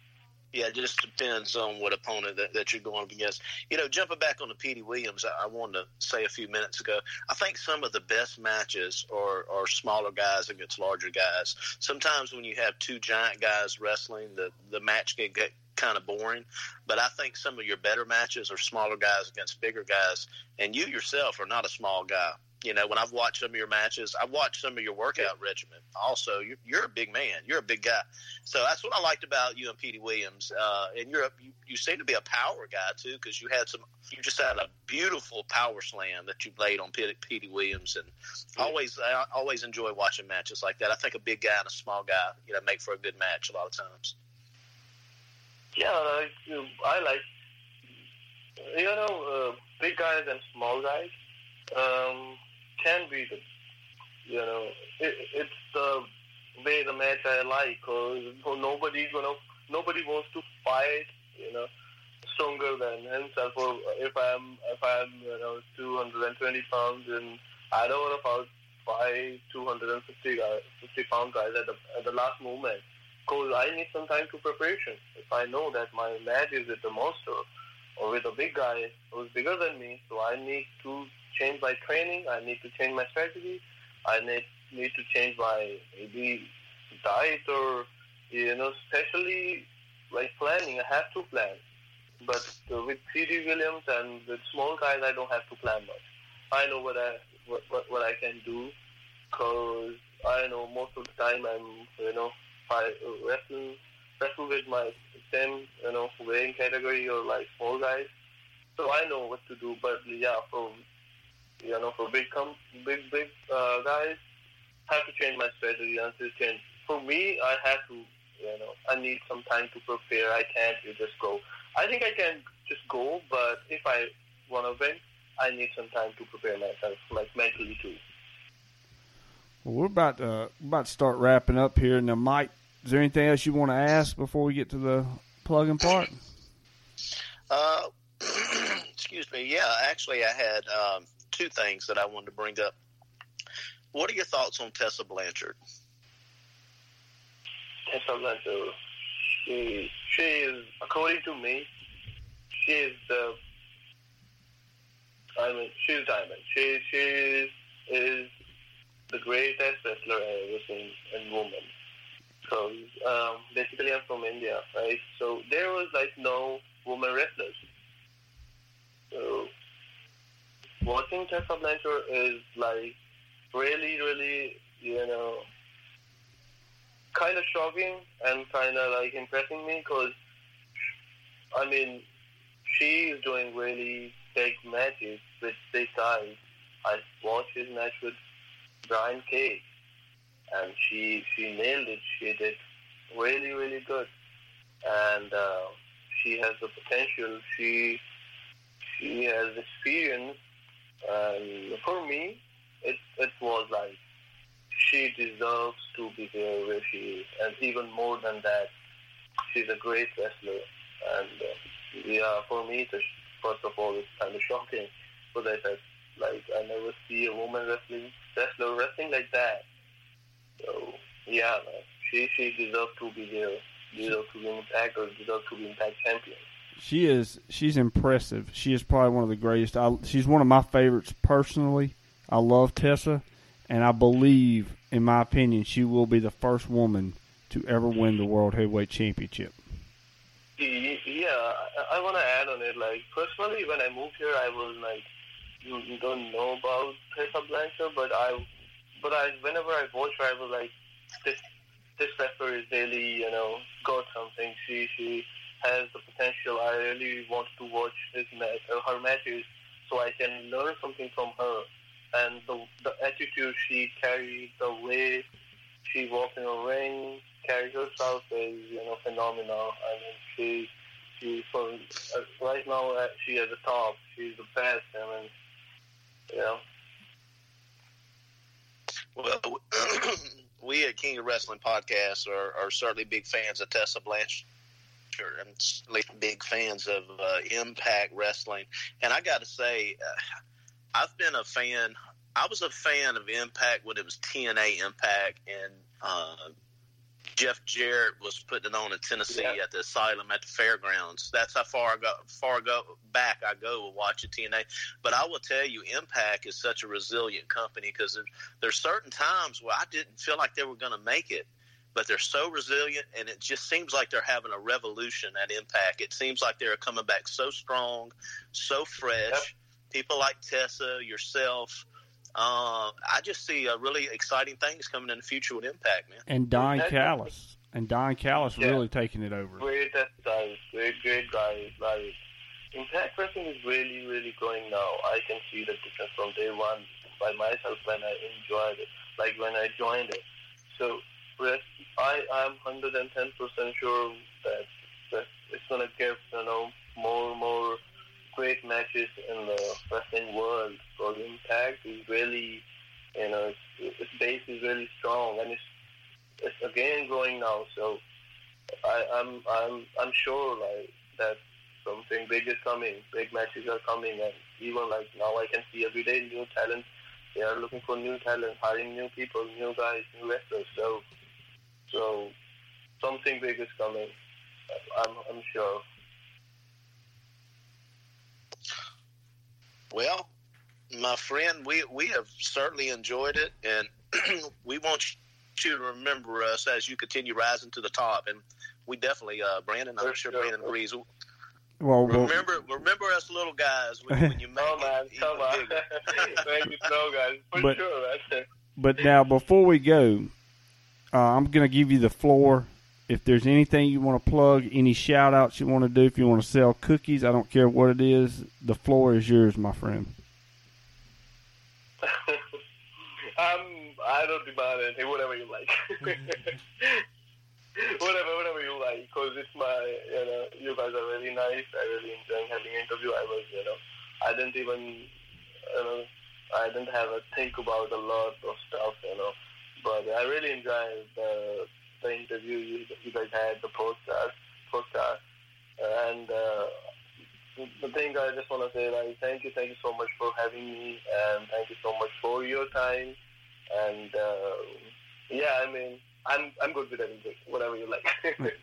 Yeah, it just depends on what opponent that, that you're going up against. You know, jumping back on the Petey Williams, I, I wanted to say a few minutes ago. I think some of the best matches are, are smaller guys against larger guys. Sometimes when you have two giant guys wrestling, the the match can get kind of boring. But I think some of your better matches are smaller guys against bigger guys, and you yourself are not a small guy. You know, when I've watched some of your matches, I've watched some of your workout regimen. Also, you're, you're a big man. You're a big guy. So that's what I liked about you and Petey Williams. Uh, and you're a, you, you seem to be a power guy too, because you had some. You just had a beautiful power slam that you laid on Petey, Petey Williams, and always I always enjoy watching matches like that. I think a big guy and a small guy, you know, make for a good match a lot of times. Yeah, like, I like you know uh, big guys and small guys um, can be the you know it, it's the way the match I like because nobody gonna nobody wants to fight you know stronger than himself or if I'm if I'm you know 220 pounds and I don't want to fight 250 guys, 50 pound guys at the at the last moment because I need some time to preparation. If I know that my match is with a monster or with a big guy who's bigger than me, so I need to change my training. I need to change my strategy. I need need to change my maybe diet or you know, especially like planning. I have to plan. But uh, with Petey Williams and with small guys, I don't have to plan much. I know what I what what, what I can do because I know most of the time I'm you know I wrestle wrestle with my same you know weighing category or like small guys, so I know what to do. But yeah, for you know for big com big big uh, guys, I have to change my strategy and to change. For me, I have to you know I need some time to prepare. I can't just go. I think I can just go, but if I want to win, I need some time to prepare myself, like mentally too. Well, we're about to about to start wrapping up here. Now, Mike, is there anything else you want to ask before we get to the plugging part? Uh, excuse me. Yeah, actually, I had um, two things that I wanted to bring up. What are your thoughts on Tessa Blanchard? Tessa Blanchard, she, she is, according to me, she is the, I mean, she's diamond. She, she is the greatest wrestler I've ever seen in women. So um, basically, I'm from India, right? So there was like no woman wrestlers. So watching Tessa Blanchard is like really, really, you know, kind of shocking and kind of like impressing me because, I mean, she is doing really big matches with big guys. I watched his match with Brian Cage, and she she nailed it. She did really, really good, and uh, she has the potential. She she has experience, and for me, it it was like she deserves to be there where she is, and even more than that, she's a great wrestler. And uh, yeah, for me, it's first of all, it's kind of shocking because I like, I never see a woman wrestling wrestler wrestling like that. So yeah, man, she she deserves to be there, deserves to be Impact, or deserves to be an Impact champion. She is. She's impressive. She is probably one of the greatest. I, she's one of my favorites personally. I love Tessa, and I believe, in my opinion, she will be the first woman to ever win the World Heavyweight Championship. Yeah, I, I want to add on it. Like personally, when I moved here, I was like, you, you don't know about Tessa Blanchard, but I, but I, whenever I watch her, I was like, this, this wrestler is really, you know, got something. She, she has the potential. I really want to watch his match, uh, her matches, so I can learn something from her. And the the attitude she carries, the way she walks in a ring, carries herself is, you know, phenomenal. I mean, she, she for uh, right now uh, she is the top. She's the best. I mean, you know. Well, we at King of Wrestling Podcast are, are certainly big fans of Tessa Blanchard certainly big fans of uh, Impact Wrestling. And I got to say, uh, I've been a fan. I was a fan of Impact when it was TNA Impact, and uh, Jeff Jarrett was putting it on in Tennessee Yeah. at the Asylum at the fairgrounds. That's how far I go, far go back I go with watching TNA. But I will tell you, Impact is such a resilient company because there, there's certain times where I didn't feel like they were going to make it, but they're so resilient, and it just seems like they're having a revolution at Impact. It seems like they're coming back so strong, so fresh. People like Tessa, yourself. Uh, I just see uh, really exciting things coming in the future with Impact, man. And Don Exactly. Callis. And Don Callis Yeah. really taking it over. Great guys, great, great guys. Like, Impact Wrestling is really, really going now. I can see the difference from day one by myself when I enjoyed it, like when I joined it. So, rest, I am 110% sure that, that it's going to give, you know, more and more great matches in the wrestling world. Because Impact is really, you know, its, its base is really strong and it's, it's again growing now. So, I, I'm I'm I'm sure like that something big is coming. Big matches are coming, and even like now I can see every day new talent. They are looking for new talent, hiring new people, new guys, new wrestlers. So so something big is coming. I'm I'm sure. Well, my friend, we we have certainly enjoyed it, and we want you to remember us as you continue rising to the top. And we definitely, uh, Brandon, I'm sure Brandon agrees. Well, well Remember, remember us little guys when, when you make Oh man, it come on, bigger. thank you, so guys, for But- sure. But now, before we go, uh, I'm going to give you the floor. If there's anything you want to plug, any shout outs you want to do, if you want to sell cookies, I don't care what it is, the floor is yours, my friend. um, I don't demand anything. Whatever you like. whatever, whatever you like. Because it's my, you know, you guys are really nice. I really enjoying having an interview. I was, you know, I didn't even, you know, I didn't have a think about a lot of stuff, you know. But I really enjoyed the the interview you, you guys had, the podcast, podcast, and uh, the thing I just want to say, like, thank you, thank you so much for having me, and thank you so much for your time. And uh, yeah, I mean, I'm I'm good with anything, whatever you like.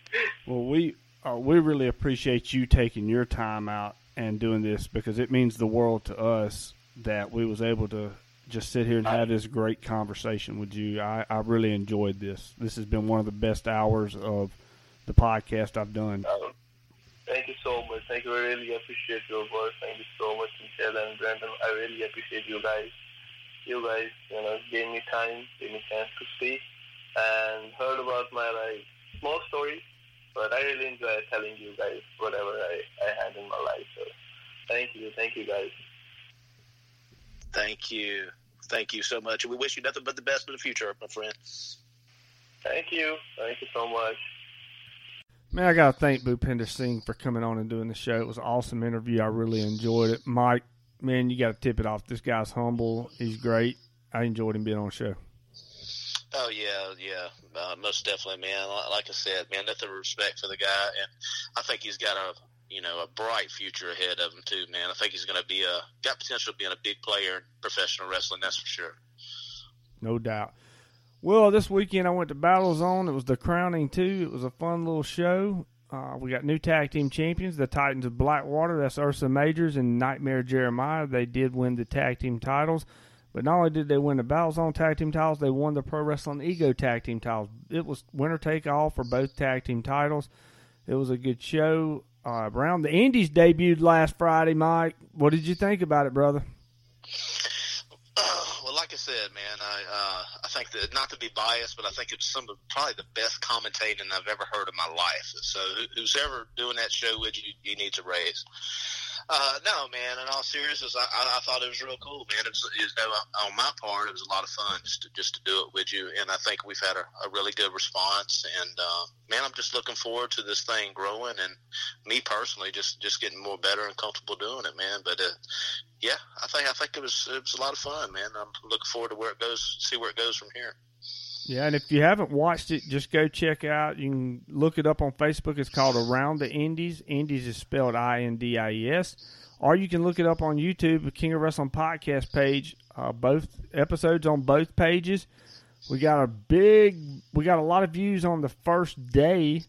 Well, we uh, we really appreciate you taking your time out and doing this because it means the world to us that we was able to just sit here and have this great conversation with you. I, I really enjoyed this. This has been one of the best hours of the podcast I've done. Um, thank you so much. Thank you. I really appreciate your work. Thank you so much, Michelle and Brandon. I really appreciate you guys. You guys, you know, gave me time, gave me chance to speak, and heard about my like small stories. But I really enjoy telling you guys whatever I, I had in my life. So thank you, thank you guys. Thank you. Thank you so much. And We wish you nothing but the best in the future, my friend. Thank you, thank you so much. Man, I gotta thank Bhupinder Singh for coming on and doing the show. It was an awesome interview. I really enjoyed it. Mike, man, you gotta tip it off. This guy's humble. He's great. I enjoyed him being on the show. Oh yeah, yeah, uh, most definitely, man. Like I said, man, nothing but respect for the guy, and I think he's got a you know a bright future ahead of him too, man. I think he's going to be a got potential of being a big player in professional wrestling. That's for sure. No doubt. Well, this weekend I went to Battle Zone. It was the crowning too. It was a fun little show. Uh, we got new tag team champions, the Titans of Blackwater. That's Ursa Majors and Nightmare Jeremiah. They did win the tag team titles. But not only did they win the Battle Zone tag team titles, they won the Pro Wrestling Ego tag team titles. It was winner take all for both tag team titles. It was a good show. Uh, Around, the Indies debuted last Friday, Mike. What did you think about it, brother? Well, like I said, man, I uh, I think that not to be biased, but I think it's some of probably the best commentating I've ever heard in my life. So who- who's ever doing that show with you, you need to raise. Uh, no, man. In all seriousness, I, I, I thought it was real cool, man. It was, it on my part, it was a lot of fun just to, just to do it with you, and I think we've had a, a really good response. And uh, man, I'm just looking forward to this thing growing, and me personally, just just getting more better and comfortable doing it, man. But uh, yeah, I think I think it was it was a lot of fun, man. I'm looking forward to where it goes, see where it goes from here. Yeah, and if you haven't watched it, just go check out. You can look it up on Facebook. It's called Around the Indies. Indies is spelled I N D I E S. Or you can look it up on YouTube, the King of Wrestling podcast page. Uh, both episodes on both pages. We got a big, we got a lot of views on the first day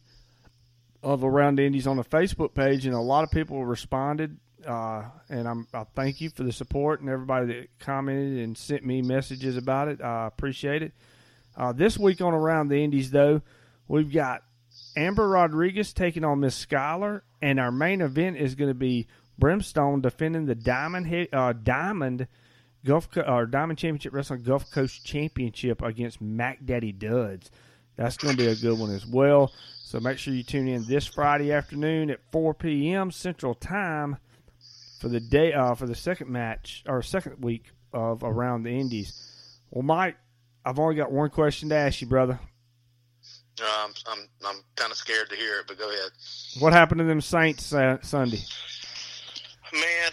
of Around the Indies on the Facebook page, and a lot of people responded. Uh, and I'm, I thank you for the support and everybody that commented and sent me messages about it. I appreciate it. Uh, this week on Around the Indies, though, we've got Amber Rodriguez taking on Miss Skylar, and our main event is going to be Brimstone defending the Diamond uh, Diamond Gulf Co- or Diamond Championship Wrestling Gulf Coast Championship against Mac Daddy Duds. That's going to be a good one as well. So make sure you tune in this Friday afternoon at 4 p.m. Central Time for the day uh, for the second match or second week of Around the Indies. Well, Mike, I've only got one question to ask you, brother. Uh, I'm I'm I'm kind of scared to hear it, but go ahead. What happened to them Saints uh, Sunday? Man,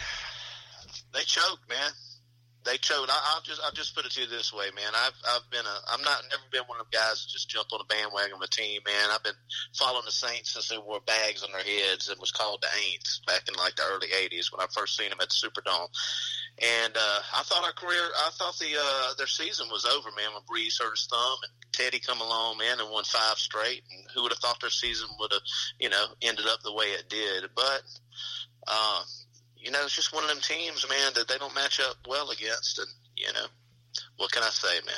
they choked, man. They choked. I, I'll just I'll just put it to you this way, man. I've I've been a I'm not never been one of them guys that just jumped on a bandwagon of a team, man. I've been following the Saints since they wore bags on their heads and was called the Aints back in like the early '80s when I first seen them at the Superdome. And uh, I thought our career, I thought the uh, their season was over, man. When Brees hurt his thumb and Teddy come along, man, and won five straight. And who would have thought their season would have, you know, ended up the way it did? But uh, you know, it's just one of them teams, man, that they don't match up well against. And, you know, what can I say, man?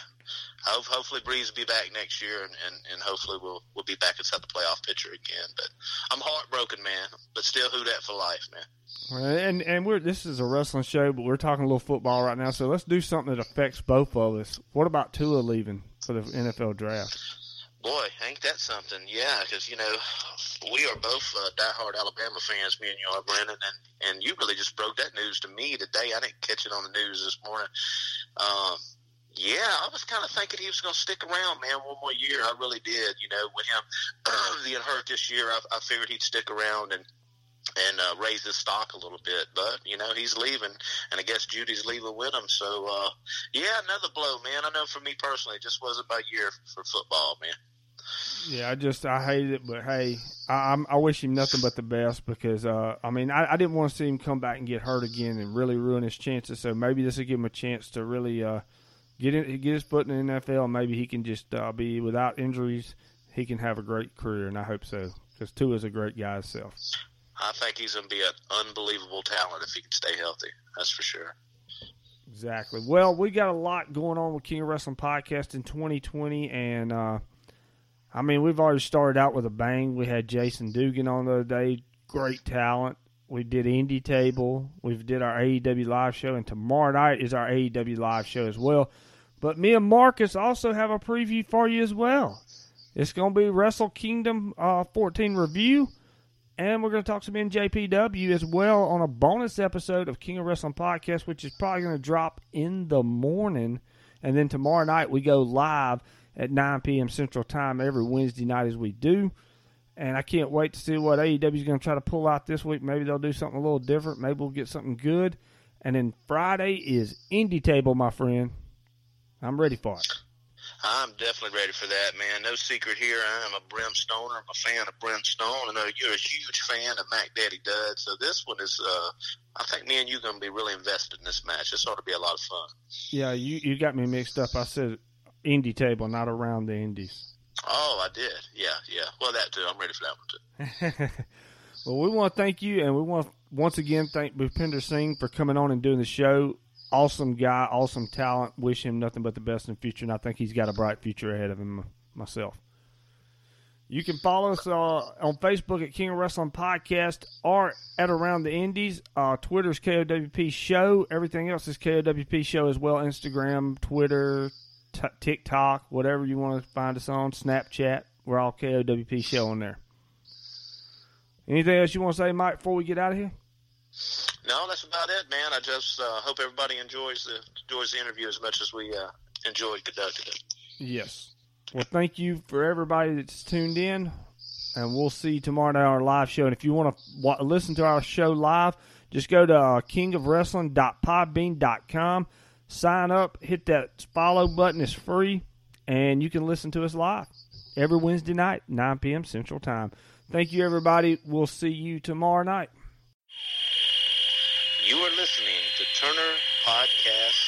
Hopefully Brees will be back next year and, and, and hopefully we'll, we'll be back inside the playoff picture again. But I'm heartbroken, man, but still who that for life, man. And and we're this is a wrestling show, but we're talking a little football right now. So let's do something that affects both of us. What about Tua leaving for the NFL draft? Boy, ain't that something? Yeah, because you know we are both uh, diehard Alabama fans, me and you are, Brandon, and and you really just broke that news to me today. I didn't catch it on the news this morning. Um, yeah, I was kind of thinking he was going to stick around, man, one more year. I really did. You know, with him being hurt this year, I, I figured he'd stick around and and uh, raise his stock a little bit. But you know, he's leaving, and I guess Jeudy's leaving with him. So uh, yeah, another blow, man. I know for me personally, it just wasn't my year for football, man. Yeah, I just I hate it, but hey, I, I'm, I wish him nothing but the best because uh, I mean I, I didn't want to see him come back and get hurt again and really ruin his chances. So maybe this will give him a chance to really uh, get in, get his foot in the NFL. Maybe he can just uh, be without injuries. He can have a great career, and I hope so because Tua is a great guy himself. I think he's going to be an unbelievable talent if he can stay healthy. That's for sure. Exactly. Well, we got a lot going on with King of Wrestling podcast in 2020, and uh, I mean we've already started out with a bang. We had Jason Dugan on the other day, great talent. We did Indie Table. We've did our AEW live show, and tomorrow night is our AEW live show as well. But me and Marcus also have a preview for you as well. It's going to be Wrestle Kingdom uh, 14 review. And we're going to talk some NJPW as well on a bonus episode of King of Wrestling Podcast, which is probably going to drop in the morning. And then tomorrow night we go live at 9 p.m. Central Time every Wednesday night as we do. And I can't wait to see what AEW is going to try to pull out this week. Maybe they'll do something a little different. Maybe we'll get something good. And then Friday is Indie Table, my friend. I'm ready for it. I'm definitely ready for that, man. No secret here. I'm a Brimstoner. I'm a fan of Brimstone. I know you're a huge fan of Mac Daddy Dud. So this one is, uh, I think me and you are going to be really invested in this match. This ought to be a lot of fun. Yeah, you, you got me mixed up. I said Indie Table, not around the Indies. Oh, I did. Yeah, yeah. Well, that too. I'm ready for that one too. well, we want to thank you, and we want to once again thank Bhupinder Singh for coming on and doing the show awesome guy, awesome talent. Wish him nothing but the best in the future, and I think he's got a bright future ahead of him myself. You can follow us uh, on Facebook at King of Wrestling Podcast or at Around the Indies. Uh, Twitter's KOWP Show. Everything else is KOWP Show as well. Instagram, Twitter, t- TikTok, whatever you want to find us on. Snapchat. We're all KOWP Show on there. Anything else you want to say, Mike, before we get out of here? No, that's about it, man. I just uh, hope everybody enjoys the enjoys the interview as much as we uh, enjoyed conducting it. Yes. Well, thank you for everybody that's tuned in, and we'll see you tomorrow night on our live show. And if you want to listen to our show live, just go to uh, kingofwrestling.podbean.com, sign up, hit that follow button. It's free, and you can listen to us live every Wednesday night, 9 p.m. Central Time. Thank you, everybody. We'll see you tomorrow night. You are listening to Turner Podcast.